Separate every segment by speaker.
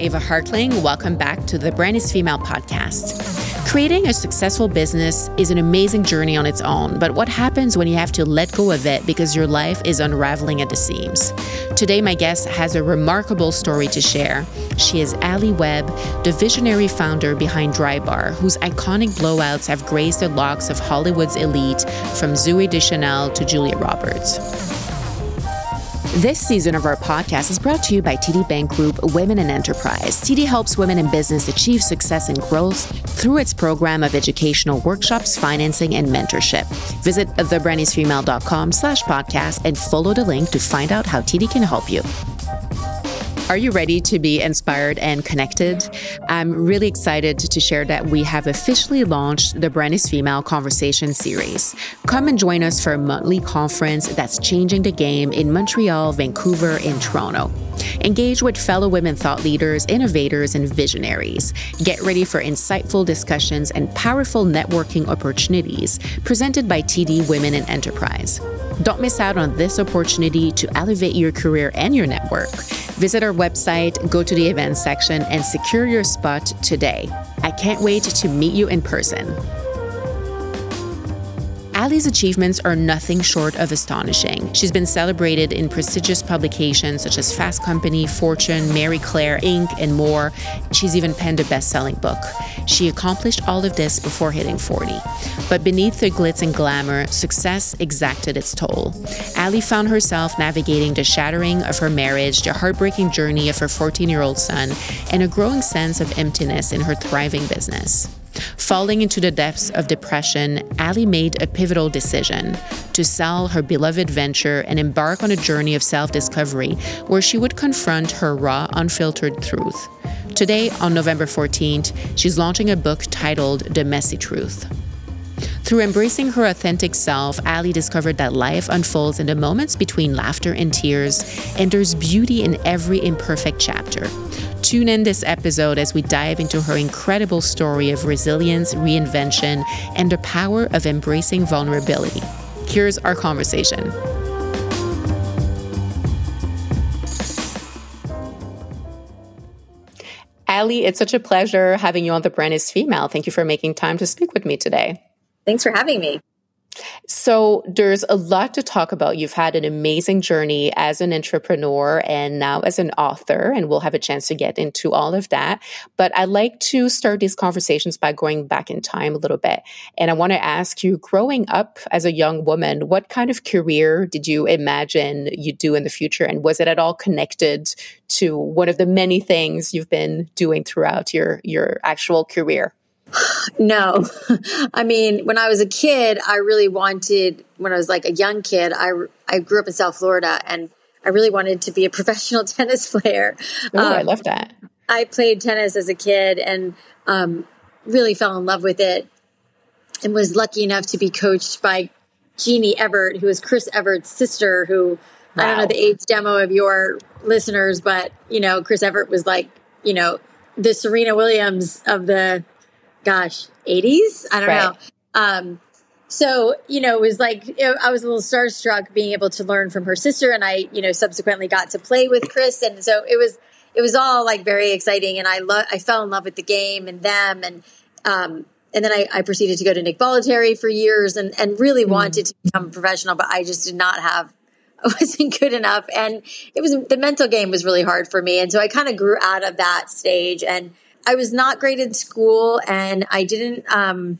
Speaker 1: Ava Hartling. Welcome back to the Brand is Female podcast. Creating a successful business is an amazing journey on its own, but what happens when you have to let go of it because your life is unraveling at the seams? Today, my guest has a remarkable story to share. She is Alli Webb, the visionary founder behind Drybar, whose iconic blowouts have graced the locks of Hollywood's elite from Zooey Deschanel to Julia Roberts. This season of our podcast is brought to you by TD Bank Group Women in Enterprise. TD helps women in business achieve success and growth through its program of educational workshops, financing, and mentorship. Visit thebrandisfemale.com slash podcast and follow the link to find out how TD can help you. Are you ready to be inspired and connected? I'm really excited to share that we have officially launched the Brand is Female Conversation Series. Come and join us for a monthly conference that's changing the game in Montreal, Vancouver, and Toronto. Engage with fellow women thought leaders, innovators, and visionaries. Get ready for insightful discussions and powerful networking opportunities presented by TD Women in Enterprise. Don't miss out on this opportunity to elevate your career and your network. Visit our website, go to the events section, and secure your spot today. I can't wait to meet you in person. Alli's achievements are nothing short of astonishing. She's been celebrated in prestigious publications such as Fast Company, Fortune, Marie Claire, Inc., and more. She's even penned a best selling book. She accomplished all of this before hitting 40. But beneath the glitz and glamour, success exacted its toll. Alli found herself navigating the shattering of her marriage, the heartbreaking journey of her 14 year old son, and a growing sense of emptiness in her thriving business. Falling into the depths of depression, Alli made a pivotal decision to sell her beloved venture and embark on a journey of self discovery where she would confront her raw, unfiltered truth. Today, on November 14th, she's launching a book titled The Messy Truth. Through embracing her authentic self, Alli discovered that life unfolds in the moments between laughter and tears, and there's beauty in every imperfect chapter. Tune in this episode as we dive into her incredible story of resilience, reinvention, and the power of embracing vulnerability. Here's our conversation. Alli, it's such a pleasure having you on The Brand is Female. Thank you for making time to speak with me today.
Speaker 2: Thanks for having me.
Speaker 1: So, there's a lot to talk about. You've had an amazing journey as an entrepreneur and now as an author, and we'll have a chance to get into all of that. But I'd like to start these conversations by going back in time a little bit. And I want to ask you growing up as a young woman, what kind of career did you imagine you'd do in the future? And was it at all connected to one of the many things you've been doing throughout your, your actual career?
Speaker 2: No. I mean, when I was a kid, I really wanted, when I was like a young kid, I, I grew up in South Florida and I really wanted to be a professional tennis player.
Speaker 1: Oh, um, I love that.
Speaker 2: I played tennis as a kid and um, really fell in love with it and was lucky enough to be coached by Jeanne Evert, who is Chris Evert's sister, who wow. I don't know the age demo of your listeners, but you know, Chris Evert was like, you know, the Serena Williams of the gosh, 80s? I don't right. know. Um, so, you know, it was like, it, I was a little starstruck being able to learn from her sister. And I, you know, subsequently got to play with Chris. And so it was, it was all like very exciting. And I love, I fell in love with the game and them. And, um, and then I, I proceeded to go to Nick Bollettieri for years and, and really mm. wanted to become a professional, but I just did not have, I wasn't good enough. And it was, the mental game was really hard for me. And so I kind of grew out of that stage and, I was not great in school and I didn't, um,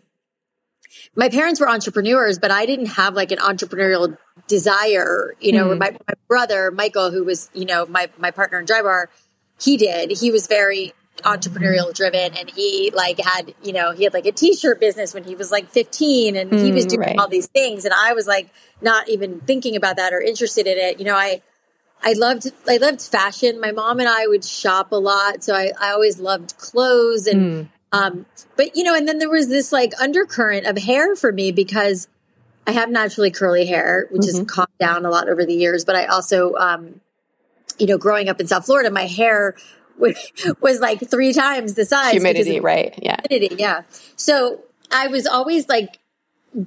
Speaker 2: my parents were entrepreneurs, but I didn't have like an entrepreneurial desire. You know, mm. my, my brother, Michael, who was, you know, my, my partner in Drybar, he did. He was very entrepreneurial driven and he like had, you know, he had like a t-shirt business when he was like 15 and mm, he was mm, doing right. all these things. And I was like not even thinking about that or interested in it. You know, I, I loved I loved fashion. My mom and I would shop a lot, so I, I always loved clothes and mm. um but you know, and then there was this like undercurrent of hair for me because I have naturally curly hair, which mm-hmm. has calmed down a lot over the years, but I also um you know, growing up in South Florida, my hair was like three times the size.
Speaker 1: Humidity, right? Yeah.
Speaker 2: Humidity, yeah. So I was always like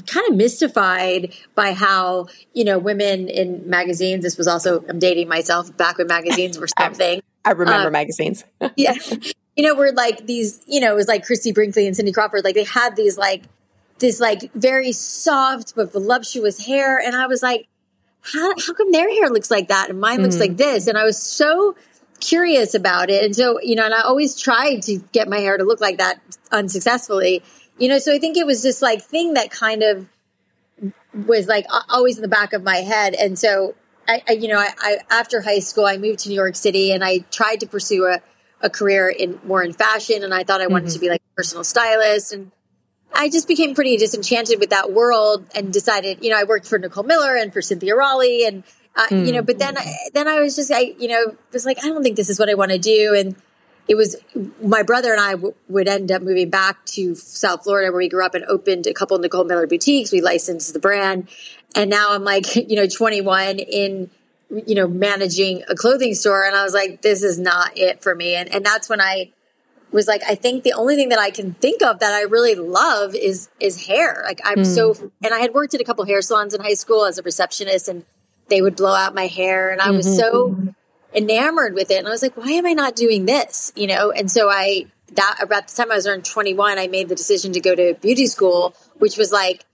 Speaker 2: kind of mystified by how you know women in magazines this was also i'm dating myself back when magazines were something
Speaker 1: I remember um, magazines.
Speaker 2: yeah. You know, we're like these, you know, it was like Christie Brinkley and Cindy Crawford, like they had these like this like very soft but voluptuous hair. And I was like, how, how come their hair looks like that and mine looks mm. like this? And I was so curious about it. And so, you know, and I always tried to get my hair to look like that unsuccessfully, you know, so I think it was this like thing that kind of was like always in the back of my head. And so I, I you know, I, I, after high school, I moved to New York City and I tried to pursue a, a career in more in fashion. And I thought I wanted mm-hmm. to be like a personal stylist. And I just became pretty disenchanted with that world and decided, you know, I worked for Nicole Miller and for Cynthia Rowley and, uh, mm. you know, but then, then I was just, I, you know, was like, I don't think this is what I want to do. And it was my brother and I w- would end up moving back to South Florida where we grew up and opened a couple Nicole Miller boutiques. We licensed the brand. And now I'm like, you know, 21 in, you know, managing a clothing store. And I was like, this is not it for me. And, and that's when I was like, I think the only thing that I can think of that I really love is, is hair. Like I'm mm. so, and I had worked at a couple hair salons in high school as a receptionist and they would blow out my hair. And I was mm-hmm. so enamored with it. And I was like, why am I not doing this? You know? And so I, that about the time I was around 21, I made the decision to go to beauty school, which was like,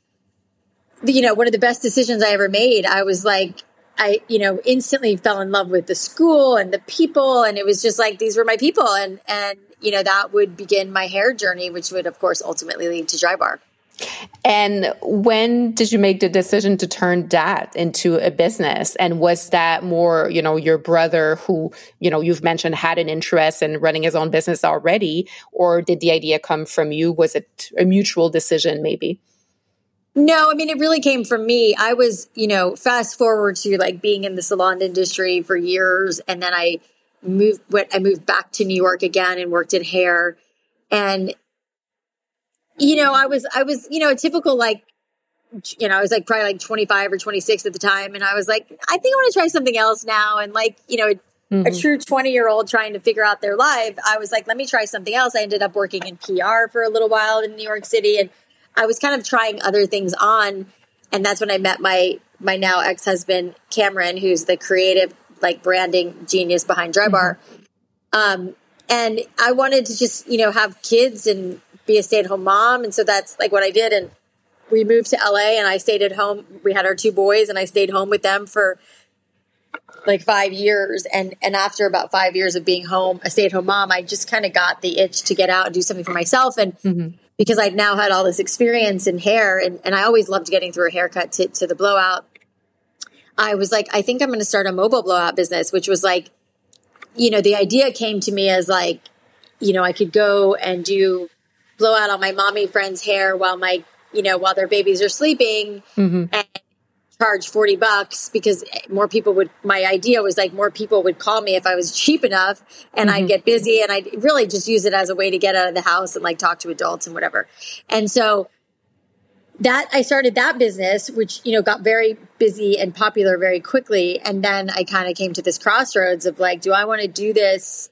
Speaker 2: you know, one of the best decisions I ever made. I was like, I, you know, instantly fell in love with the school and the people. And it was just like, these were my people. And, and, you know, that would begin my hair journey, which would, of course, ultimately lead to Drybar.
Speaker 1: And when did you make the decision to turn that into a business? And was that more, you know, your brother who, you know, you've mentioned had an interest in running his own business already? Or did the idea come from you? Was it a mutual decision, maybe?
Speaker 2: No, I mean, it really came from me. I was, you know, fast forward to like being in the salon industry for years. And then I moved, went, I moved back to New York again and worked in hair. And you know, I was, I was, you know, a typical like, you know, I was like probably like 25 or 26 at the time. And I was like, I think I want to try something else now. And like, you know, mm-hmm. a true 20 year old trying to figure out their life, I was like, let me try something else. I ended up working in PR for a little while in New York City. And I was kind of trying other things on. And that's when I met my, my now ex husband, Cameron, who's the creative, like branding genius behind Drybar. Mm-hmm. Um, and I wanted to just, you know, have kids and be a stay at home mom. And so that's like what I did. And we moved to LA and I stayed at home. We had our two boys and I stayed home with them for like five years. And, and after about five years of being home, a stay at home mom, I just kind of got the itch to get out and do something for myself. And mm-hmm. because I'd now had all this experience in hair and, and I always loved getting through a haircut to, to the blowout. I was like, I think I'm going to start a mobile blowout business, which was like, you know, the idea came to me as like, you know, I could go and do blow out all my mommy friends' hair while my, you know, while their babies are sleeping mm-hmm. and charge 40 bucks because more people would, my idea was like more people would call me if I was cheap enough and mm-hmm. I'd get busy and I'd really just use it as a way to get out of the house and like talk to adults and whatever. And so, that I started that business, which, you know, got very busy and popular very quickly. And then I kind of came to this crossroads of like, do I want to do this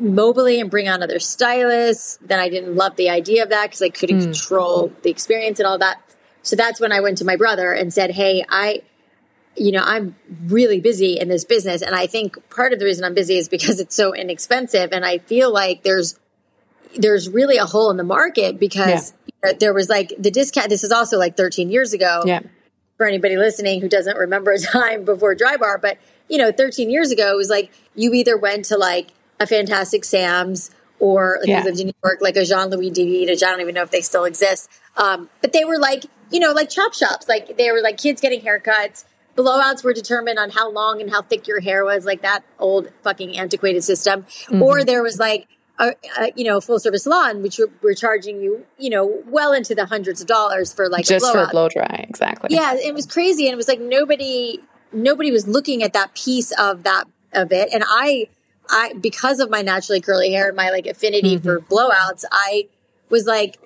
Speaker 2: mobily and bring on other stylists. Then I didn't love the idea of that because I couldn't mm. control the experience and all that. So that's when I went to my brother and said, Hey, I, you know, I'm really busy in this business. And I think part of the reason I'm busy is because it's so inexpensive. And I feel like there's, there's really a hole in the market because yeah. there was like the discount. This is also like 13 years ago.
Speaker 1: Yeah.
Speaker 2: For anybody listening who doesn't remember a time before Drybar, but you know, 13 years ago, it was like you either went to like a Fantastic Sams or like yeah. lived in New York, like a Jean Louis David. I don't even know if they still exist. Um, but they were like, you know, like chop shops. Like they were like kids getting haircuts. Blowouts were determined on how long and how thick your hair was, like that old fucking antiquated system. Mm-hmm. Or there was like a, a, you know full service salon, which were, were, charging you, you know, well into the hundreds of dollars for like
Speaker 1: just for blow dry, exactly.
Speaker 2: Yeah, it was crazy, and it was like nobody nobody was looking at that piece of that of it, and I I because of my naturally curly hair and my like affinity mm-hmm. for blowouts, I was like,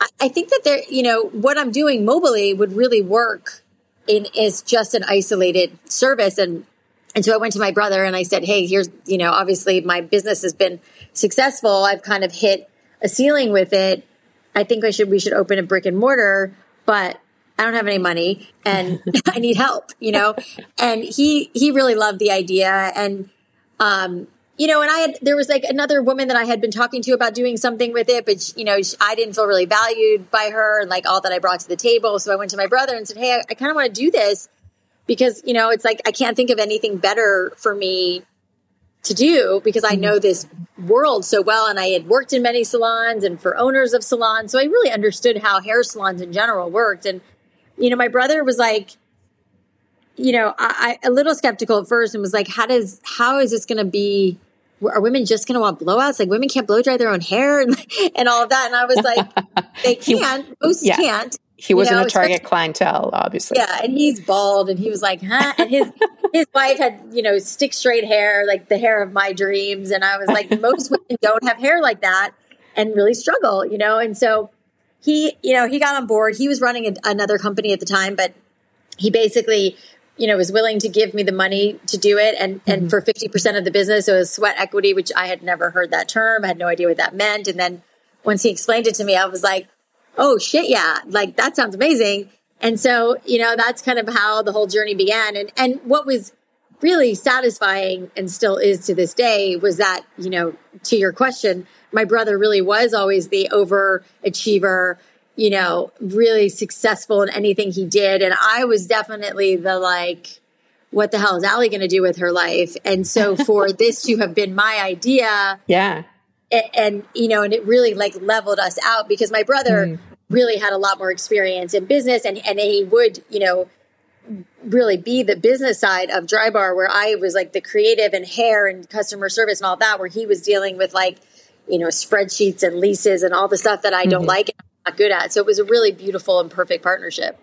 Speaker 2: I, I think that there, you know, what I'm doing mobily would really work in is just an isolated service and and so I went to my brother and I said, Hey, here's, you know, obviously my business has been successful. I've kind of hit a ceiling with it. I think I should, we should open a brick and mortar, but I don't have any money and I need help, you know? And he, he really loved the idea. And, um, you know, and I had, there was like another woman that I had been talking to about doing something with it, but, you know, I didn't feel really valued by her and like all that I brought to the table. So I went to my brother and said, Hey, I, I kind of want to do this because, you know, it's like I can't think of anything better for me to do because I mm-hmm. know this world so well. And I had worked in many salons and for owners of salons. So I really understood how hair salons in general worked. And, you know, my brother was like, you know, I, I a little skeptical at first and was like, how does, how is this going to be? Are women just going to want blowouts? Like women can't blow dry their own hair and, and all of that. And I was like, they can't, most yeah. can't.
Speaker 1: He wasn't know, a target clientele, obviously.
Speaker 2: Yeah, and he's bald, and he was like, "Huh?" And his his wife had, you know, stick straight hair, like the hair of my dreams. And I was like, most women don't have hair like that, and really struggle, you know. And so he, you know, he got on board. He was running a, another company at the time, but he basically you know, was willing to give me the money to do it and, mm-hmm. and for 50% of the business, it was sweat equity, which I had never heard that term. I had no idea what that meant. And then once he explained it to me, I was like, oh shit, yeah, like that sounds amazing. And so, you know, that's kind of how the whole journey began. And, and what was really satisfying and still is to this day was that, you know, to your question, my brother really was always the overachiever you know, really successful in anything he did. And I was definitely the like, what the hell is Alli going to do with her life? And so for this to have been my idea.
Speaker 1: Yeah.
Speaker 2: And, and, you know, and it really like leveled us out because my brother mm. really had a lot more experience in business and, and he would, you know, really be the business side of Drybar where I was like the creative and hair and customer service and all that, where he was dealing with like, you know, spreadsheets and leases and all the stuff that I don't mm-hmm. like not good at. So it was a really beautiful and perfect partnership.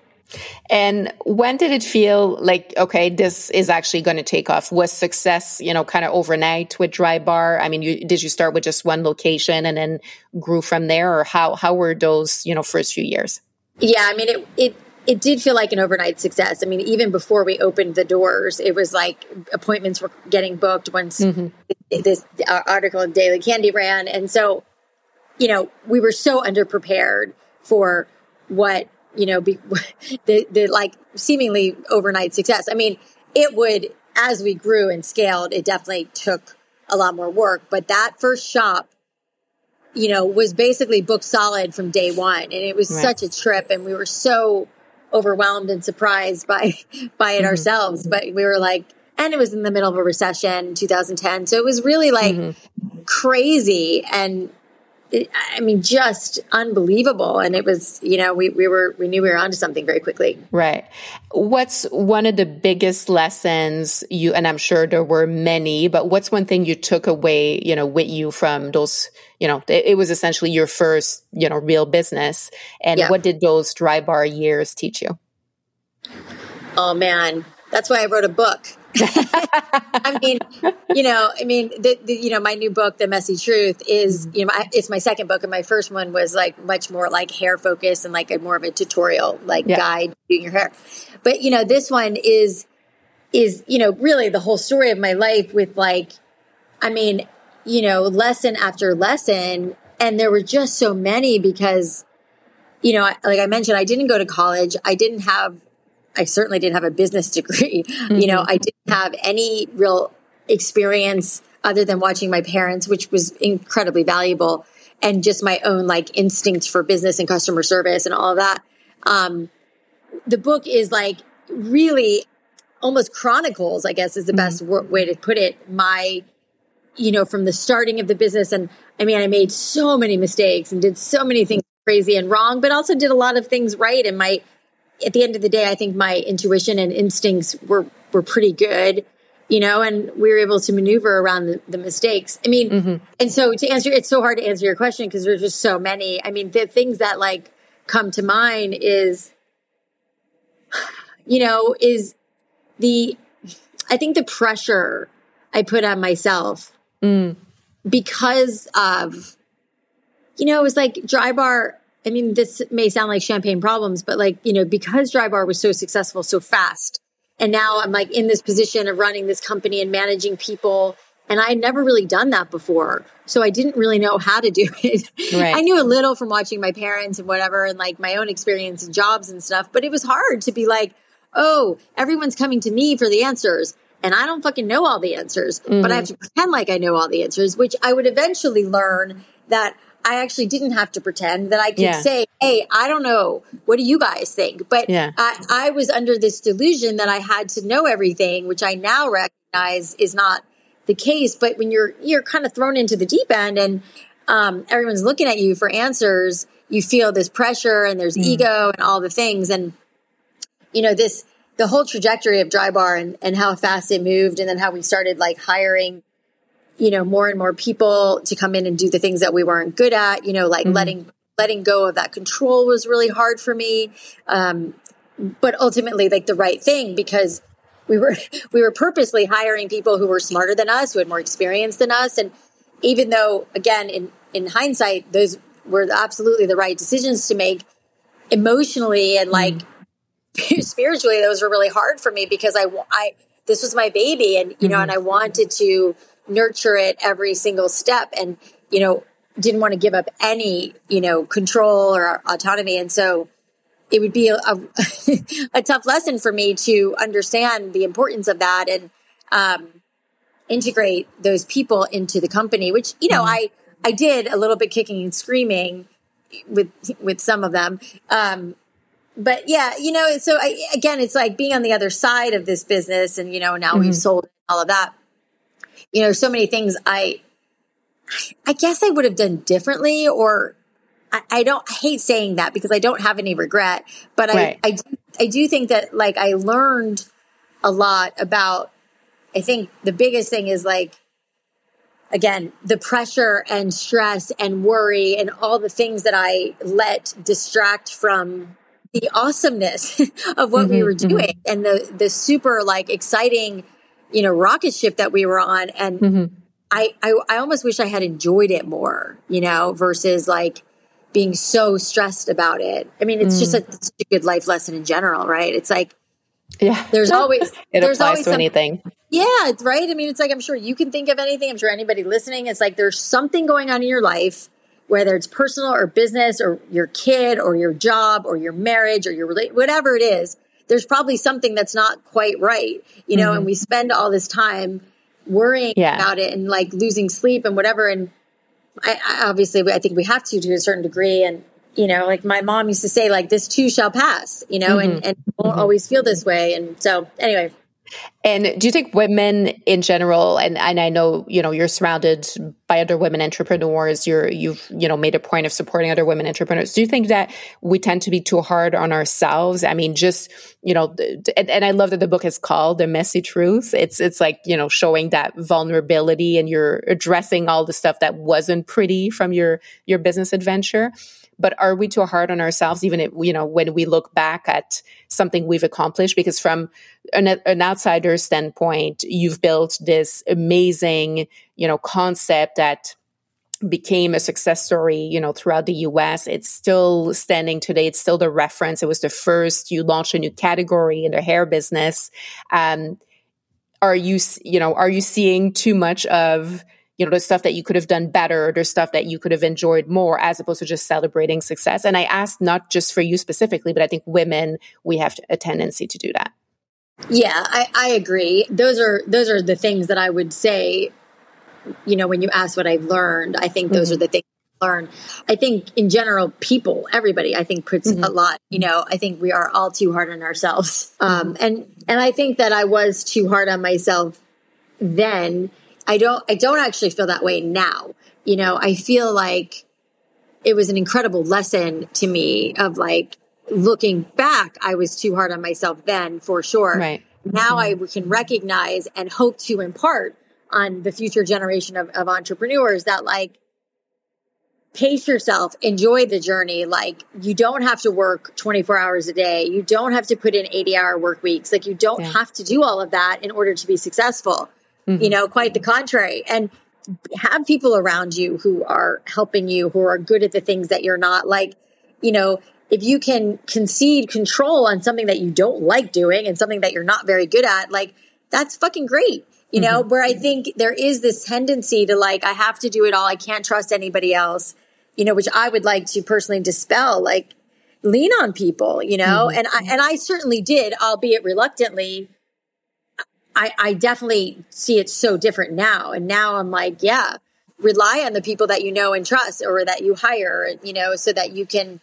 Speaker 1: And when did it feel like, okay, this is actually going to take off? Was success, you know, kind of overnight with Drybar? I mean, you, did you start with just one location and then grew from there, or how how were those, you know, first few years?
Speaker 2: Yeah, I mean, it it it did feel like an overnight success. I mean, even before we opened the doors, it was like appointments were getting booked once mm-hmm. this article in Daily Candy ran, and so you know, we were so underprepared for what, you know, be, the, the like seemingly overnight success. I mean, it would, as we grew and scaled, it definitely took a lot more work. But that first shop, you know, was basically booked solid from day one. And it was right. such a trip. And we were so overwhelmed and surprised by, by it mm-hmm. ourselves. But we were like, and it was in the middle of a recession 2010. So it was really like mm-hmm. crazy. And I mean, just unbelievable. And it was, you know, we, we were, we knew we were onto something very quickly.
Speaker 1: Right. What's one of the biggest lessons you, and I'm sure there were many, but what's one thing you took away, you know, with you from those, you know, it, it was essentially your first, you know, real business. And yeah. what did those Drybar years teach you?
Speaker 2: Oh man, that's why I wrote a book. I mean, you know, I mean, the, the, you know, my new book, The Messy Truth, is mm-hmm. you know, it's my second book, and my first one was like much more like hair focused and like a more of a tutorial, like yeah. guide doing your hair. But you know, this one is is you know really the whole story of my life with like, I mean, you know, lesson after lesson, and there were just so many because, you know, like I mentioned, I didn't go to college, I didn't have I certainly didn't have a business degree. Mm-hmm. You know, mm-hmm. I didn't have any real experience other than watching my parents, which was incredibly valuable, and just my own like instinct for business and customer service and all of that. Um, the book is like really almost chronicles, I guess is the best mm-hmm. way to put it. My, you know, from the starting of the business. And I mean, I made so many mistakes and did so many things crazy and wrong, but also did a lot of things right. And my, at the end of the day, I think my intuition and instincts were were pretty good, you know, and we were able to maneuver around the, the mistakes. I mean, mm-hmm. and so to answer, it's so hard to answer your question because there's just so many. I mean, the things that like come to mind is, you know, is the, I think the pressure I put on myself mm. because of, you know, it was like Drybar I mean, this may sound like champagne problems, but like, you know, because Drybar was so successful so fast, and now I'm like in this position of running this company and managing people. And I had never really done that before. So I didn't really know how to do it. Right. I knew a little from watching my parents and whatever, and like my own experience in jobs and stuff, but it was hard to be like, oh, everyone's coming to me for the answers. and I don't fucking know all the answers, mm. but I have to pretend like I know all the answers, which I would eventually learn that I actually didn't have to pretend that I could yeah. say, Hey, I don't know. What do you guys think? But yeah. I, I was under this delusion that I had to know everything, which I now recognize is not the case. But when you're, you're kind of thrown into the deep end and, um, everyone's looking at you for answers, you feel this pressure and there's mm. ego and all the things. And, you know, this, the whole trajectory of Drybar and, and how fast it moved and then how we started like hiring you know more and more people to come in and do the things that we weren't good at you know like mm-hmm. letting letting go of that control was really hard for me um, but ultimately like the right thing because we were we were purposely hiring people who were smarter than us who had more experience than us and even though again in in hindsight those were absolutely the right decisions to make emotionally and like mm. spiritually those were really hard for me because i i this was my baby and you know mm-hmm. and i wanted to nurture it every single step and, you know, didn't want to give up any, you know, control or autonomy. And so it would be a, a, a tough lesson for me to understand the importance of that and um, integrate those people into the company, which, you know, mm-hmm. I, I did a little bit kicking and screaming with, with some of them. Um, but yeah, you know, so I, again, it's like being on the other side of this business and, you know, now mm-hmm. we've sold all of that you know, so many things I, I guess I would have done differently or I, I don't I hate saying that because I don't have any regret, but right. I, I, do, I do think that like I learned a lot about, I think the biggest thing is like, again, the pressure and stress and worry and all the things that I let distract from the awesomeness of what mm-hmm, we were mm-hmm. doing mm-hmm. and the the super like exciting you know, rocket ship that we were on. And mm-hmm. I, I, I almost wish I had enjoyed it more, you know, versus like being so stressed about it. I mean, it's mm. just a, it's a good life lesson in general, right? It's like,
Speaker 1: yeah,
Speaker 2: there's always,
Speaker 1: it
Speaker 2: there's
Speaker 1: applies always to some, anything.
Speaker 2: Yeah, it's right. I mean, it's like, I'm sure you can think of anything. I'm sure anybody listening, it's like, there's something going on in your life, whether it's personal or business or your kid or your job or your marriage or your relate, whatever it is there's probably something that's not quite right, you know, mm-hmm. and we spend all this time worrying yeah. about it and like losing sleep and whatever. And I, I obviously, I think we have to to a certain degree. And, you know, like my mom used to say, like, this too shall pass, you know, mm-hmm. and, and won't mm-hmm. always feel this way. And so, anyway,
Speaker 1: and do you think women in general, and, and I know, you know, you're surrounded by other women entrepreneurs, you're, you've, you know, made a point of supporting other women entrepreneurs. Do you think that we tend to be too hard on ourselves? I mean, just, you know, and, and I love that the book is called The Messy Truth. It's, it's like, you know, showing that vulnerability and you're addressing all the stuff that wasn't pretty from your, your business adventure but are we too hard on ourselves even if, you know when we look back at something we've accomplished because from an, an outsider standpoint you've built this amazing you know concept that became a success story, you know, throughout the US. It's still standing today. It's still the reference. It was the first you launched a new category in the hair business. Um, are you, you know, are you seeing too much of you know, there's stuff that you could have done better, there's stuff that you could have enjoyed more as opposed to just celebrating success. And I asked not just for you specifically, but I think women, we have a tendency to do that.
Speaker 2: Yeah, I, I agree. Those are those are the things that I would say, you know, when you ask what I've learned, I think those mm-hmm. are the things learn. I think in general, people, everybody, I think puts mm-hmm. a lot. You know, I think we are all too hard on ourselves, um, and and I think that I was too hard on myself then I don't I don't actually feel that way now. You know, I feel like it was an incredible lesson to me of like looking back, I was too hard on myself then for sure.
Speaker 1: Right.
Speaker 2: Now mm-hmm. I can recognize and hope to impart on the future generation of, of entrepreneurs that like pace yourself, enjoy the journey. Like you don't have to work 24 hours a day. You don't have to put in 80 hour work weeks. Like you don't yeah. have to do all of that in order to be successful mm-hmm. you know, quite the contrary. And have people around you who are helping you, who are good at the things that you're not. Like, you know, if you can concede control on something that you don't like doing and something that you're not very good at, like, that's fucking great. You know, mm-hmm. where I think there is this tendency to like, I have to do it all. I can't trust anybody else, you know, which I would like to personally dispel. Like, lean on people, you know, mm-hmm. and I, and I certainly did, albeit reluctantly, I, I definitely see it so different now. And now I'm like, yeah, rely on the people that you know and trust or that you hire, you know, so that you can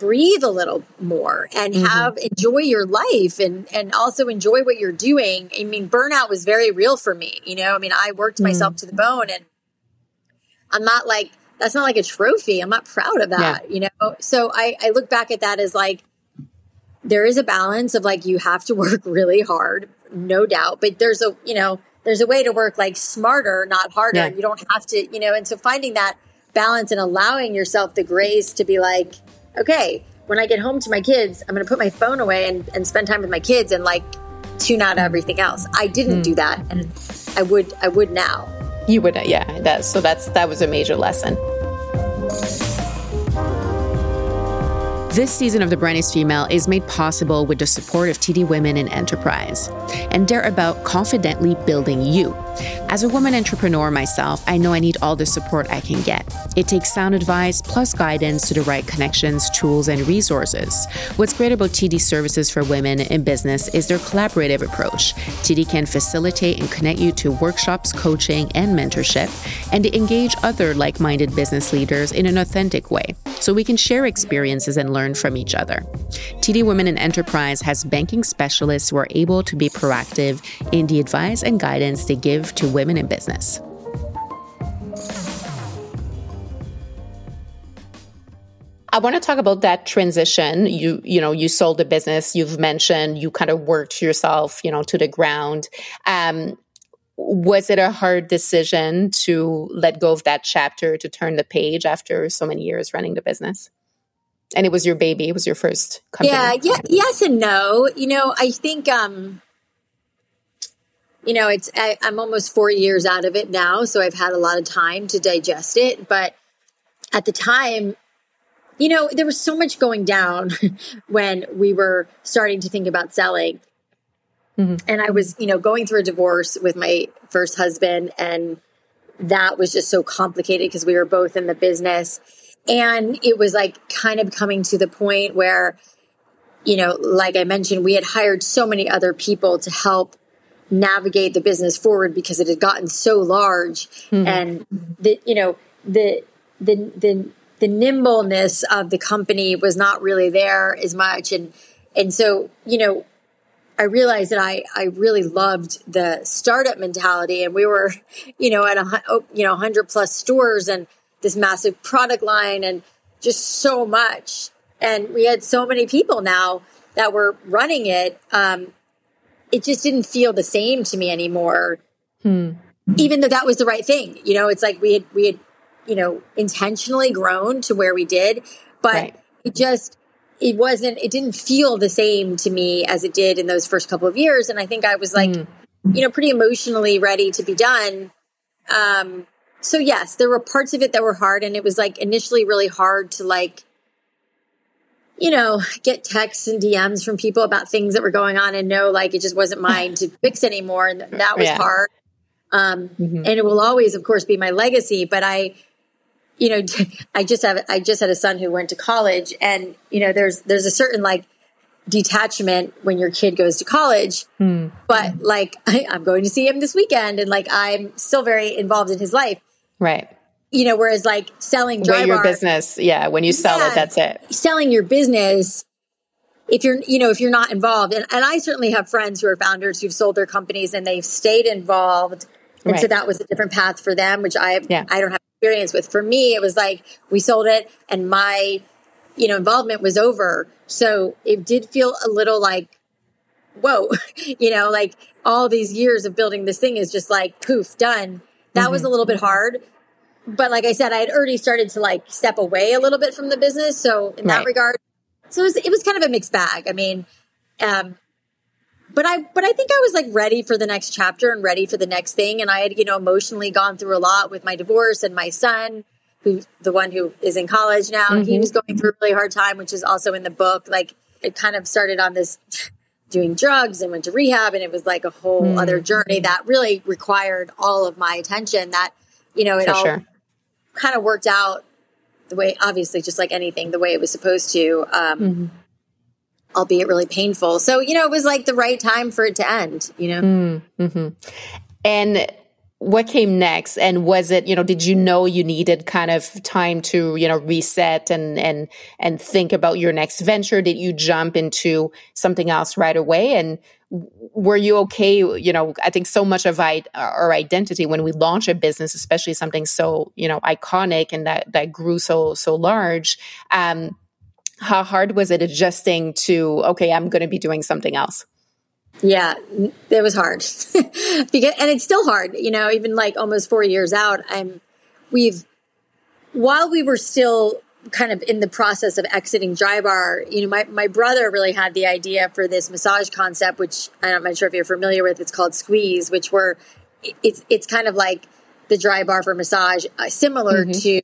Speaker 2: breathe a little more and mm-hmm. have enjoy your life and and also enjoy what you're doing. I mean, burnout was very real for me, you know. I mean, I worked mm-hmm. myself to the bone and I'm not like that's not like a trophy. I'm not proud of that, yeah. you know. So I I look back at that as like there is a balance of like you have to work really hard, no doubt, but there's a, you know, there's a way to work like smarter, not harder. Yeah. You don't have to, you know, and so finding that balance and allowing yourself the grace to be like, okay, when I get home to my kids, I'm going to put my phone away and, and spend time with my kids and like tune out everything else. I didn't mm. do that, and I would I would now.
Speaker 1: You would, yeah. That so that's that was a major lesson. This season of The Brand is Female is made possible with the support of TD Women in Enterprise, and they're about confidently building you. As a woman entrepreneur myself, I know I need all the support I can get. It takes sound advice plus guidance to the right connections, tools, and resources. What's great about TD Services for Women in Business is their collaborative approach. TD can facilitate and connect you to workshops, coaching, and mentorship, and engage other like minded business leaders in an authentic way so we can share experiences and learn from each other. TD Women in Enterprise has banking specialists who are able to be proactive in the advice and guidance they give to women in business. I want to talk about that transition. You, you know, you sold the business. You've mentioned you kind of worked yourself, you know, to the ground. Um, was it a hard decision to let go of that chapter to turn the page after so many years running the business? And it was your baby. It was your first company.
Speaker 2: Yeah, yeah, yes and no. You know, I think um, you know, it's I, I'm almost four years out of it now, so I've had a lot of time to digest it. But at the time, you know, there was so much going down when we were starting to think about selling. Mm-hmm. And I was, you know, going through a divorce with my first husband, and that was just so complicated because we were both in the business. And it was like kind of coming to the point where, you know, like I mentioned, we had hired so many other people to help navigate the business forward because it had gotten so large. Mm-hmm. and the you know the the the the nimbleness of the company was not really there as much. And and so you know I realized that I I really loved the startup mentality. And we were you know at a oh, you know 100 plus stores and this massive product line and just so much. And we had so many people now that were running it. Um, it just didn't feel the same to me anymore. Hmm. Even though that was the right thing. You know, it's like we had, we had, you know, intentionally grown to where we did, but right. it just, it wasn't, it didn't feel the same to me as it did in those first couple of years. And I think I was like, hmm. you know, pretty emotionally ready to be done. Um, so yes, there were parts of it that were hard and it was like initially really hard to like you know, get texts and DMs from people about things that were going on and know like it just wasn't mine to fix anymore. And that was yeah. hard. Um, mm-hmm. and it will always, of course, be my legacy. But I, you know, I just have, I just had a son who went to college and, you know, there's, there's a certain like detachment when your kid goes to college. Mm. But like, I, I'm going to see him this weekend and like, I'm still very involved in his life.
Speaker 1: Right
Speaker 2: you know, whereas like selling dry
Speaker 1: your business, yeah, when you sell yeah, it, that's it.
Speaker 2: Selling your business, if you're, you know, if you're not involved, and, and I certainly have friends who are founders who've sold their companies and they've stayed involved, and right. so that was a different path for them, which I yeah. I don't have experience with. For me, it was like we sold it, and my, you know, involvement was over. So it did feel a little like, whoa, you know, like all these years of building this thing is just like poof, done. That mm-hmm. was a little bit hard but like I said, I had already started to like step away a little bit from the business. So in that right. regard, so it was, it was kind of a mixed bag. I mean, um, but I, but I think I was like ready for the next chapter and ready for the next thing. And I had, you know, emotionally gone through a lot with my divorce and my son, who the one who is in college now. Mm-hmm. He was going through a really hard time, which is also in the book. Like it kind of started on this doing drugs and went to rehab. And it was like a whole mm-hmm. other journey that really required all of my attention that, you know, it for all sure kind of worked out the way, obviously, just like anything, the way it was supposed to. Um, mm-hmm. albeit really painful. So, you know, it was like the right time for it to end, you know?
Speaker 1: Mm-hmm. And what came next and was it you know did you know you needed kind of time to you know reset and and and think about your next venture did you jump into something else right away and were you okay you know i think so much of I, our identity when we launch a business especially something so you know iconic and that that grew so so large um how hard was it adjusting to okay i'm going to be doing something else?
Speaker 2: Yeah, it was hard. Because, and it's still hard, you know, even like almost four years out, I'm, we've, while we were still kind of in the process of exiting Drybar, you know, my, my brother really had the idea for this massage concept, which I'm not sure if you're familiar with. It's called Squeeze, which were, it's, it's kind of like the Drybar for massage, uh, similar mm-hmm. to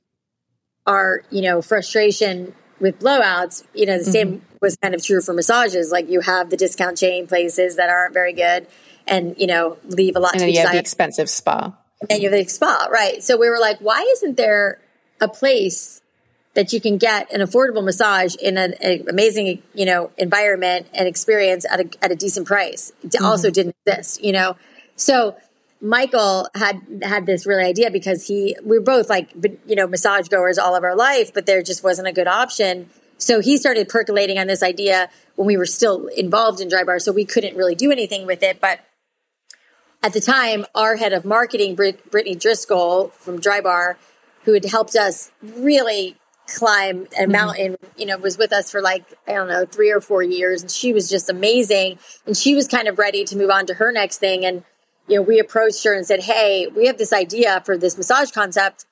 Speaker 2: our, you know, frustration with blowouts, you know, the mm-hmm. same was kind of true for massages. Like you have the discount chain places that aren't very good and, you know, leave a lot
Speaker 1: and
Speaker 2: to
Speaker 1: be you have the expensive spa.
Speaker 2: And you have the spa, right. So we were like, why isn't there a place that you can get an affordable massage in an, an amazing, you know, environment and experience at a, at a decent price? It mm-hmm. also didn't exist, you know? So Michael had had this really idea because he we are both like you know massage goers all of our life, but there just wasn't a good option. So he started percolating on this idea when we were still involved in Drybar, so we couldn't really do anything with it. But at the time, our head of marketing, Brittany Driscoll from Drybar, who had helped us really climb a mm-hmm. mountain, mm-hmm. you know, was with us for like, I don't know, three or four years. And she was just amazing. And she was kind of ready to move on to her next thing. And you know, we approached her and said, Hey, we have this idea for this massage concept,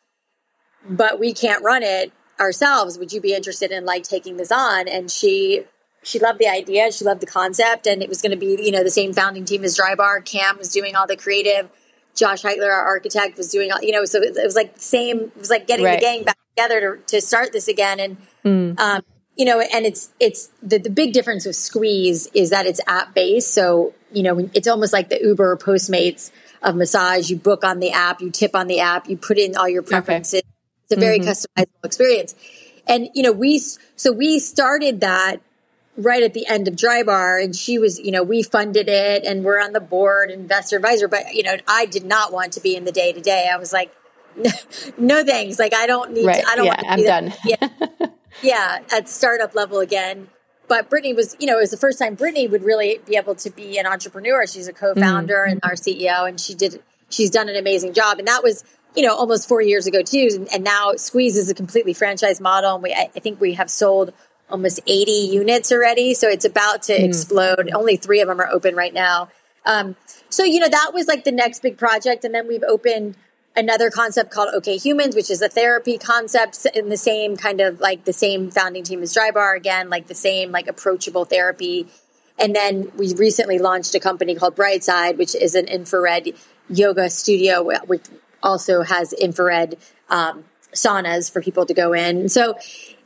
Speaker 2: but we can't run it ourselves. Would you be interested in like taking this on? And she, she loved the idea. She loved the concept. And it was going to be, you know, the same founding team as Drybar. Cam was doing all the creative. Josh Heitler, our architect, was doing all, you know, so it was like same, it was like getting right. the gang back together to, to start this again. And, mm. um, you know, and it's, it's the, the big difference with Squeeze is that it's app based. So you know, it's almost like the Uber or Postmates of massage. You book on the app, you tip on the app, you put in all your preferences. Okay. It's a very mm-hmm. customizable experience. And, you know, we, so we started that right at the end of Drybar and she was, you know, we funded it and we're on the board, investor advisor. But, you know, I did not want to be in the day to day. I was like, no thanks. Like, I don't need
Speaker 1: right.
Speaker 2: to, I don't
Speaker 1: yeah,
Speaker 2: want to
Speaker 1: I'm done.
Speaker 2: yeah. yeah. At startup level again but Brittany was, you know, it was the first time Brittany would really be able to be an entrepreneur. She's a co-founder mm-hmm. and our CEO, and she did, she's done an amazing job. And that was, you know, almost four years ago too. And, and now Squeeze is a completely franchise model, and we, I think we have sold almost 80 units already. So it's about to mm-hmm. explode. Only three of them are open right now. Um, so you know, that was like the next big project, and then we've opened another concept called OK Humans, which is a therapy concept in the same kind of like the same founding team as Drybar again, like the same like approachable therapy. And then we recently launched a company called Brightside, which is an infrared yoga studio, which also has infrared um, saunas for people to go in. So,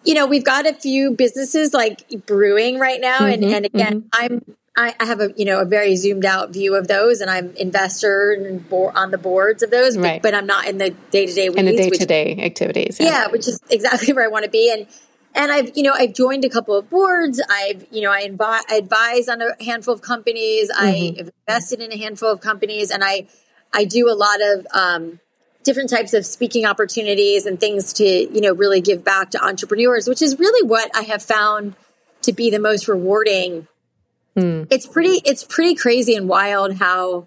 Speaker 2: you know, we've got a few businesses like brewing right now, mm-hmm, and, and again, mm-hmm. I'm I, I, have a you know a very zoomed out view of those, and I'm investor and bo- on the boards of those, but, right. but I'm not in the day to day
Speaker 1: in the day to day activities.
Speaker 2: Yeah. yeah, which is exactly where I want to be, and and I've you know I've joined a couple of boards. I've you know I, invi- I advise on a handful of companies. Mm-hmm. I have invested in a handful of companies, and I I do a lot of um, different types of speaking opportunities and things to you know really give back to entrepreneurs, which is really what I have found to be the most rewarding Hmm. It's pretty it's pretty crazy and wild how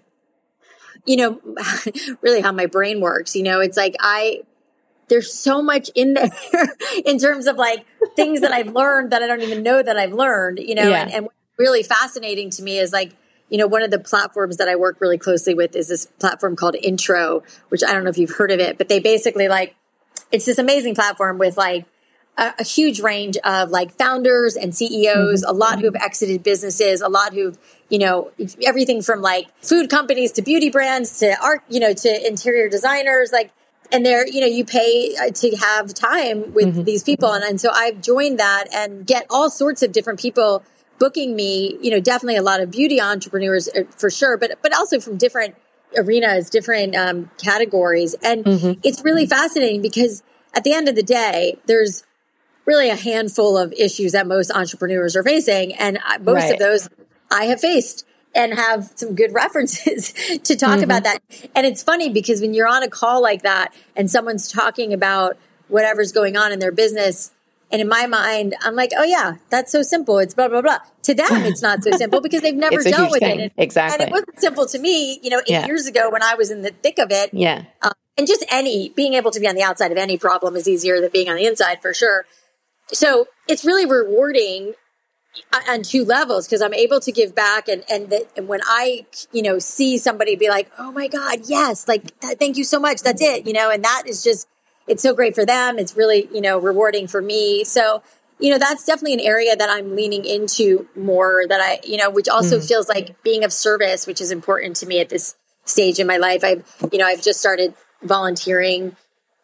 Speaker 2: you know really how my brain works, you know, it's like I there's so much in there in terms of like things that I've learned that I don't even know that I've learned, you know, yeah. and, and really fascinating to me is like you know, one of the platforms that I work really closely with is this platform called Intro, which I don't know if you've heard of it, but they basically like, it's this amazing platform with like a, a, huge range of like founders and CEOs, mm-hmm. a lot who have exited businesses, a lot who've, you know, everything from like food companies to beauty brands to art, you know, to interior designers, like, and they're, you know, you pay uh, to have time with mm-hmm. these people. And, and so I've joined that and get all sorts of different people booking me, you know, definitely a lot of beauty entrepreneurs uh, for sure, but, but also from different arenas, different um, categories. And mm-hmm. it's really fascinating because at the end of the day, there's really a handful of issues that most entrepreneurs are facing. And most right. of those I have faced and have some good references to talk mm-hmm. about that. And it's funny because when you're on a call like that and someone's talking about whatever's going on in their business, and in my mind, I'm like, oh yeah, that's so simple. It's blah blah blah. To them, it's not so simple because they've never dealt with thing. it.
Speaker 1: exactly.
Speaker 2: And it wasn't simple to me, you know, eight yeah. years ago when I was in the thick of it.
Speaker 1: Yeah.
Speaker 2: Um, and just any being able to be on the outside of any problem is easier than being on the inside for sure. So it's really rewarding on two levels because I'm able to give back and and, the, and when I you know see somebody be like oh my god yes like thank you so much that's it you know and that is just it's so great for them. It's really, you know, rewarding for me. So, you know, that's definitely an area that I'm leaning into more that I, you know, which also mm. feels like being of service, which is important to me at this stage in my life. I've, you know, I've just started volunteering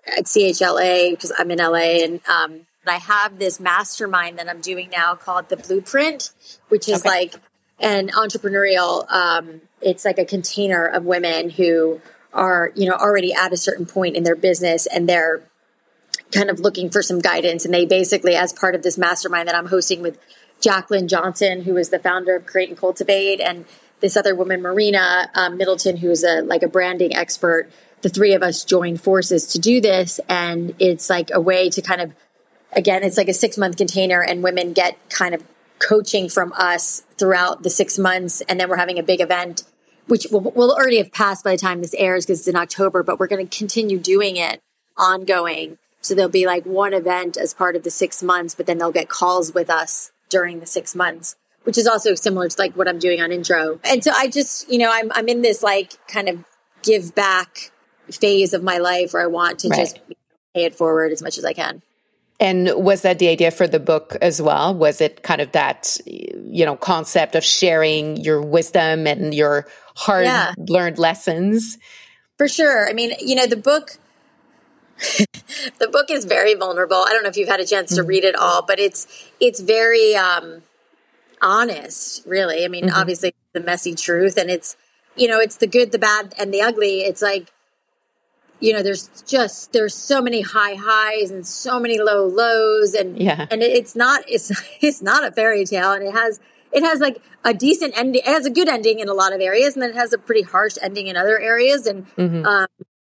Speaker 2: at CHLA because I'm in LA and, um, I have this mastermind that I'm doing now called the Blueprint, which is okay. like an entrepreneurial, um, it's like a container of women who are, you know, already at a certain point in their business and they're kind of looking for some guidance. And they basically, as part of this mastermind that I'm hosting with Jaclyn Johnson, who is the founder of Create and Cultivate, and this other woman, Marina um, Middleton, who's a like a branding expert. The three of us joined forces to do this, and it's like a way to kind of, again, it's like a six month container, and women get kind of coaching from us throughout the six months, and then we're having a big event which will, will already have passed by the time this airs because it's in October, but we're going to continue doing it ongoing. So there'll be like one event as part of the six months, but then they'll get calls with us during the six months, which is also similar to like what I'm doing on intro. And so I just, you know, I'm, I'm in this like kind of give back phase of my life where I want to right. just pay it forward as much as I can.
Speaker 1: And was that the idea for the book as well? Was it kind of that, you know, concept of sharing your wisdom and your hard yeah. learned lessons?
Speaker 2: For sure. I mean, you know, the book the book is very vulnerable. I don't know if you've had a chance to mm-hmm. read it all, but it's it's very um honest, really. I mean, mm-hmm. obviously the messy truth and it's you know, it's the good, the bad and the ugly. It's like you know there's just there's so many high highs and so many low lows and
Speaker 1: yeah
Speaker 2: and it's not it's it's not a fairy tale and it has it has like a decent ending it has a good ending in a lot of areas and then it has a pretty harsh ending in other areas and mm-hmm. um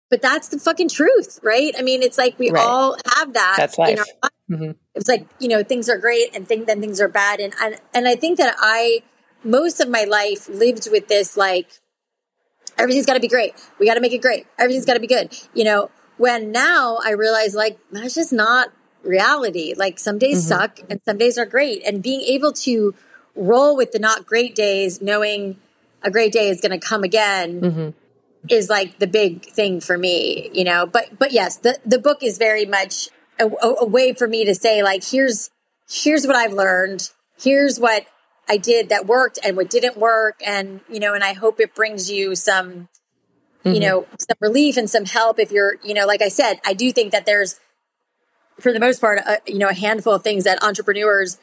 Speaker 2: but that's the fucking truth right i mean it's like we right. all have that
Speaker 1: that's life. Life.
Speaker 2: Mm-hmm. it's like you know things are great and think then things are bad and and, and i think that i most of my life lived with this like everything's got to be great. We got to make it great. Everything's got to be good. You know, when now I realize like that's just not reality. Like some days mm-hmm. suck and some days are great. And being able to roll with the not great days, knowing a great day is going to come again. Mm-hmm. Is like the big thing for me, you know. But but yes, the the book is very much a, a, a way for me to say like here's here's what I've learned. Here's what I did that worked and what didn't work. And, you know, and I hope it brings you some, mm-hmm. you know, some relief and some help if you're, you know, like I said, I do think that there's, for the most part, a, you know, a handful of things that entrepreneurs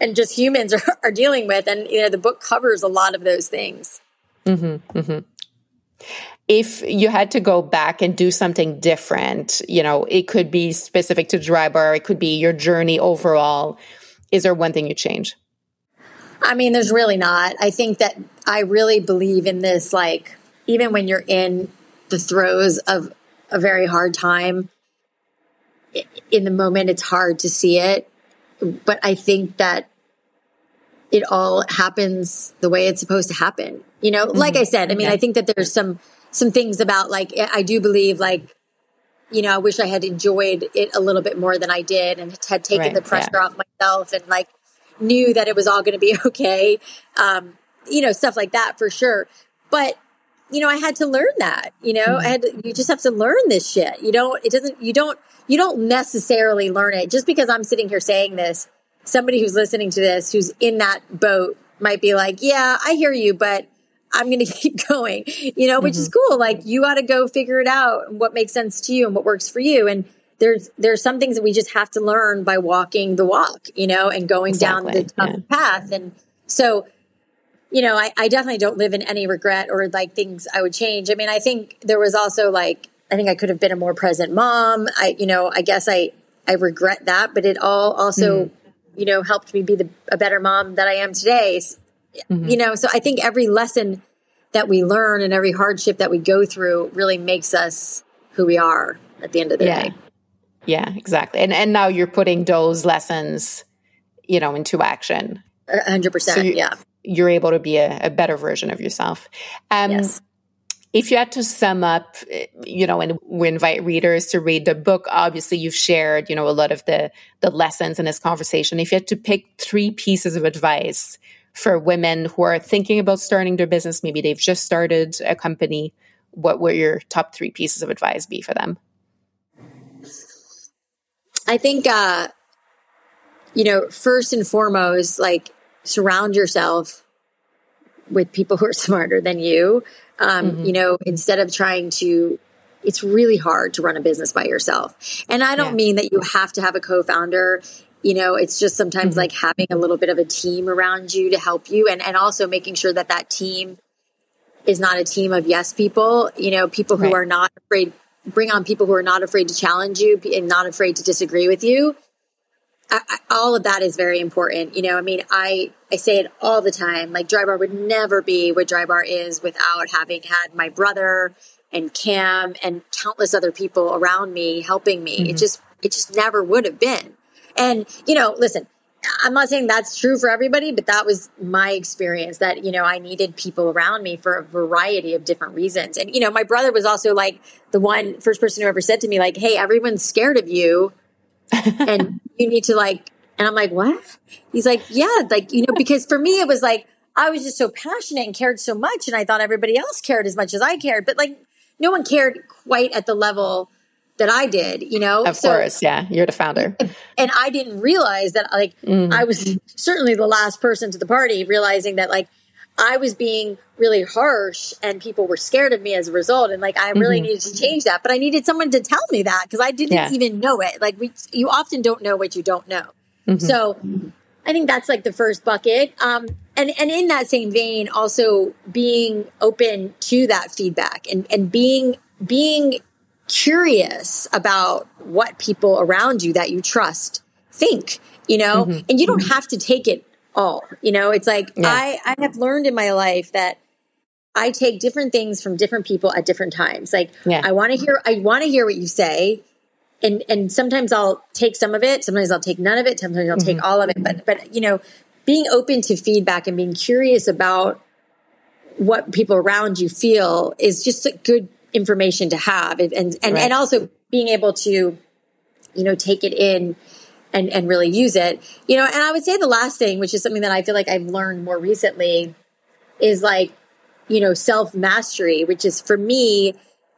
Speaker 2: and just humans are, are dealing with. And, you know, the book covers a lot of those things.
Speaker 1: Mm-hmm, mm-hmm. If you had to go back and do something different, you know, it could be specific to Drybar, it could be your journey overall. Is there one thing you change?
Speaker 2: I mean, there's really not. I think that I really believe in this, like, even when you're in the throes of a very hard time, in the moment, it's hard to see it. But I think that it all happens the way it's supposed to happen. You know, mm-hmm. like I said, I mean, I think that there's some some things about like I do believe like you know, I wish I had enjoyed it a little bit more than I did and had taken right, the pressure yeah. off myself and like knew that it was all going to be okay. Um, you know, stuff like that for sure. But you know, I had to learn that. You know, mm-hmm. I had to, you just have to learn this shit. You don't. It doesn't. You don't. You don't necessarily learn it just because I'm sitting here saying this. Somebody who's listening to this, who's in that boat, might be like, "Yeah, I hear you, but." I'm going to keep going, you know, which mm-hmm. is cool. Like you got to go figure it out and what makes sense to you and what works for you. And there's there's some things that we just have to learn by walking the walk, you know, and going exactly. down the tough yeah. path. And so, you know, I, I definitely don't live in any regret or like things I would change. I mean, I think there was also like I think I could have been a more present mom. I, you know, I guess I I regret that, but it all also, mm. You know, helped me be the, a better mom that I am today. Mm-hmm. You know, so I think every lesson that we learn and every hardship that we go through really makes us who we are at the end of the
Speaker 1: yeah.
Speaker 2: day.
Speaker 1: Yeah, exactly. And and now you're putting those lessons, you know, into action.
Speaker 2: hundred percent. So yeah.
Speaker 1: You're able to be a, a better version of yourself. Um, yes. If you had to sum up, you know, and we invite readers to read the book, obviously you've shared, you know, a lot of the the lessons in this conversation. If you had to pick three pieces of advice for women who are thinking about starting their business, maybe they've just started a company, what would your top three pieces of advice be for them?
Speaker 2: I think, uh, you know, first and foremost, like surround yourself with people who are smarter than you. Um, mm-hmm. You know, instead of trying to, it's really hard to run a business by yourself. And I don't yeah. mean that you have to have a co founder. You know, it's just sometimes mm-hmm. like having a little bit of a team around you to help you and, and also making sure that that team is not a team of yes people, you know, people who right. are not afraid, bring on people who are not afraid to challenge you and not afraid to disagree with you. I, I, all of that is very important. You know, I mean, I, I say it all the time, like Drybar would never be what Drybar is without having had my brother and Cam and countless other people around me helping me. Mm-hmm. It just, it just never would have been. And, you know, listen, I'm not saying that's true for everybody, but that was my experience that, you know, I needed people around me for a variety of different reasons. And, you know, my brother was also like the one first person who ever said to me, like, hey, everyone's scared of you and you need to like, and I'm like, what? He's like, yeah, like, you know, because for me, it was like, I was just so passionate and cared so much. And I thought everybody else cared as much as I cared, but like, no one cared quite at the level that I did, you know?
Speaker 1: Of so, course, yeah. You're the founder.
Speaker 2: And I didn't realize that like mm. I was certainly the last person to the party realizing that like I was being really harsh and people were scared of me as a result and like I really mm-hmm. needed to change that, but I needed someone to tell me that because I didn't yeah. even know it. Like we you often don't know what you don't know. Mm-hmm. So I think that's like the first bucket. Um, and and in that same vein, also being open to that feedback and and being being curious about what people around you that you trust think, you know, mm-hmm. and you don't have to take it all, you know, it's like yeah. I, I have learned in my life that I take different things from different people at different times. Like yeah. I want to hear, I want to hear what you say. And, and sometimes I'll take some of it. Sometimes I'll take none of it. Sometimes I'll mm-hmm. take all of it. But, but, you know, being open to feedback and being curious about what people around you feel is just a good information to have and and, and, right. and also being able to you know take it in and and really use it you know and i would say the last thing which is something that i feel like i've learned more recently is like you know self mastery which is for me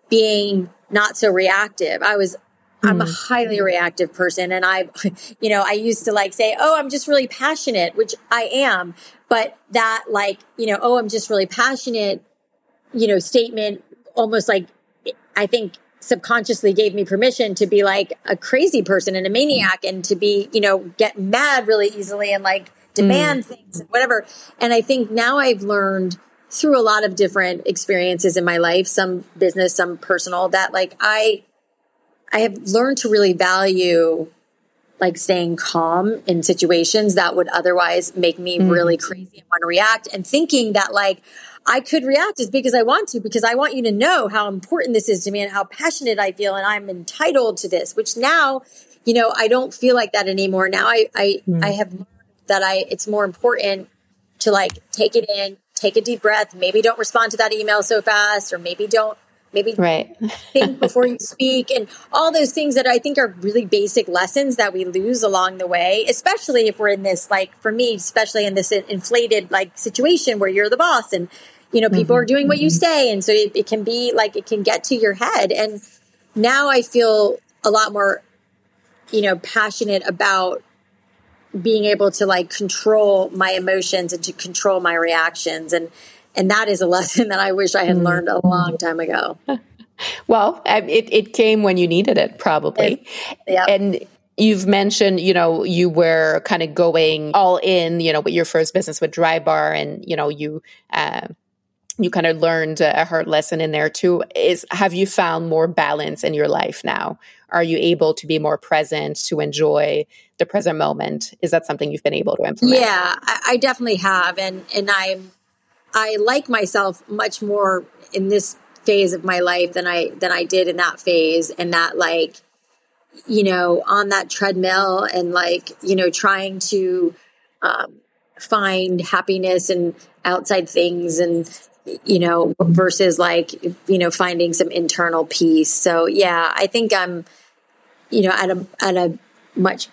Speaker 2: being not so reactive i was I'm a hmm. highly reactive person and I, you know, I used to like say, oh, I'm just really passionate, which I am. But that like, you know, oh, I'm just really passionate, you know, statement almost like I think subconsciously gave me permission to be like a crazy person and a maniac and to be, you know, get mad really easily and like demand mm. things and whatever. And I think now I've learned through a lot of different experiences in my life, some business, some personal, that like I I have learned to really value like staying calm in situations that would otherwise make me mm. really crazy and want to react and thinking that like I could react as big as I want to because I want you to know how important this is to me and how passionate I feel and I'm entitled to this, which now, you know, I don't feel like that anymore. Now I, I, mm. I have learned that I, it's more important to like take it in, take a deep breath. Maybe don't respond to that email so fast or maybe don't maybe
Speaker 1: right.
Speaker 2: think before you speak and all those things that I think are really basic lessons that we lose along the way, especially if we're in this, like for me, especially in this inflated like situation where you're the boss and, you know, people mm-hmm. are doing what you mm-hmm. say. And so it, it can be like, it can get to your head. And now I feel a lot more, you know, passionate about being able to like control my emotions and to control my reactions and and that is a lesson that I wish I had mm. learned a long time ago.
Speaker 1: well, it, it came when you needed it, probably.
Speaker 2: Yeah.
Speaker 1: And you've mentioned, you know, you were kind of going all in, you know, with your first business with Drybar and you know, you uh, you kind of learned a hard lesson in there too is have you found more balance in your life now are you able to be more present to enjoy the present moment is that something you've been able to implement
Speaker 2: yeah i, I definitely have and and i'm i like myself much more in this phase of my life than i than i did in that phase and that like you know on that treadmill and like you know trying to um, find happiness and outside things and you know, versus like, you know, finding some internal peace. So yeah, I think I'm, you know, at a, at a much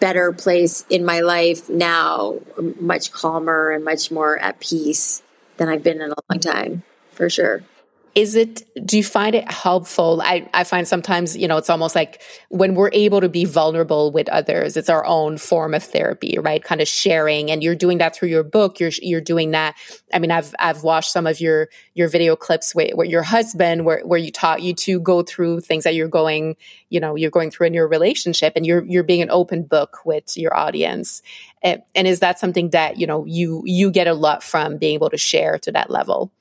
Speaker 2: better place in my life now, much calmer and much more at peace than I've been in a long time, for sure
Speaker 1: is it do you find it helpful? I, I find sometimes you know it's almost like when we're able to be vulnerable with others it's our own form of therapy right? Kind of sharing and you're doing that through your book. You're you're doing that. I mean i've i've watched some of your your video clips with, with your husband where where you taught you to go through things that you're going you know you're going through in your relationship and you're you're being an open book with your audience. And, and is that something that you know you you get a lot from being able to share to that level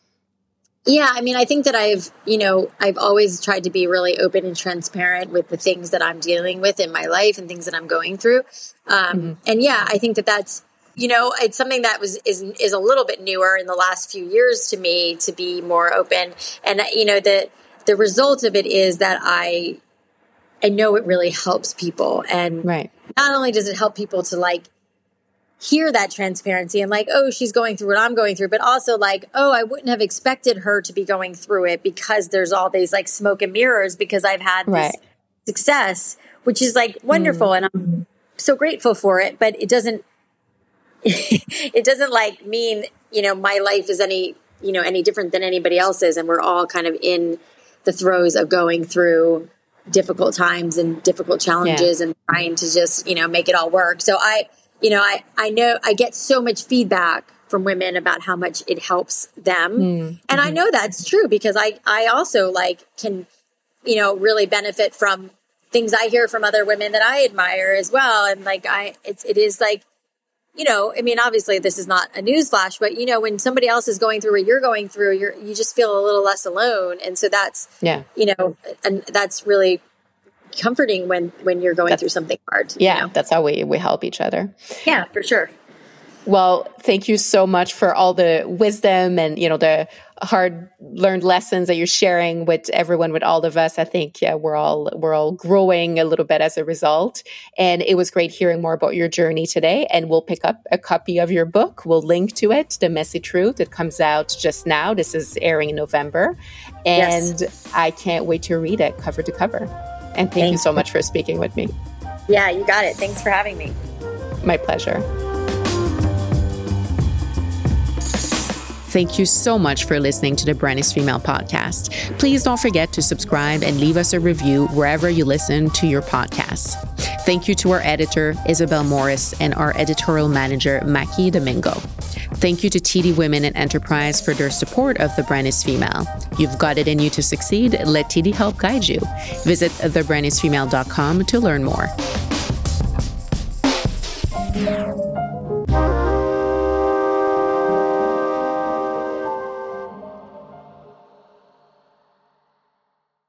Speaker 2: yeah, I mean, I think that I've, you know, I've always tried to be really open and transparent with the things that I'm dealing with in my life and things that I'm going through. Um, mm-hmm. And yeah, I think that that's, you know, it's something that was is is a little bit newer in the last few years to me to be more open. And you know, the the result of it is that I I know it really helps people. And
Speaker 1: right.
Speaker 2: not only does it help people to like hear that transparency and like, oh, she's going through what I'm going through, but also like, oh, I wouldn't have expected her to be going through it because there's all these like smoke and mirrors because I've had right. this success, which is like wonderful mm. and I'm so grateful for it, but it doesn't it doesn't like mean, you know, my life is any, you know, any different than anybody else's and we're all kind of in the throes of going through difficult times and difficult challenges yeah. and trying to just, you know, make it all work. So I you know, I, I know I get so much feedback from women about how much it helps them. Mm-hmm. And I mm-hmm. know that's true because I, I also like can, you know, really benefit from things I hear from other women that I admire as well. And like, I, it's, it is like, you know, I mean, obviously this is not a news flash, but you know, when somebody else is going through what you're going through, you're, you just feel a little less alone. And so that's,
Speaker 1: yeah,
Speaker 2: you know, and that's really comforting when when you're going
Speaker 1: that's,
Speaker 2: through something hard.
Speaker 1: Yeah, you know? that's how we we help each other.
Speaker 2: Yeah, for sure.
Speaker 1: Well, thank you so much for all the wisdom and you know the hard learned lessons that you're sharing with everyone with all of us. I think yeah, we're all we're all growing a little bit as a result. And it was great hearing more about your journey today. And we'll pick up a copy of your book. We'll link to it, The Messy Truth. It comes out just now. This is airing in November. And yes. I can't wait to read it cover to cover. And thank Thanks. you so much for speaking with me.
Speaker 2: Yeah, you got it. Thanks for having me.
Speaker 1: My pleasure. Thank you so much for listening to the Brand is Female podcast. Please don't forget to subscribe and leave us a review wherever you listen to your podcasts. Thank you to our editor, Isabel Morris, and our editorial manager, Maki Domingo. Thank you to TD Women in Enterprise for their support of The Brand is Female. You've got it in you to succeed. Let TD help guide you. Visit thebrandisfemale.com to learn more.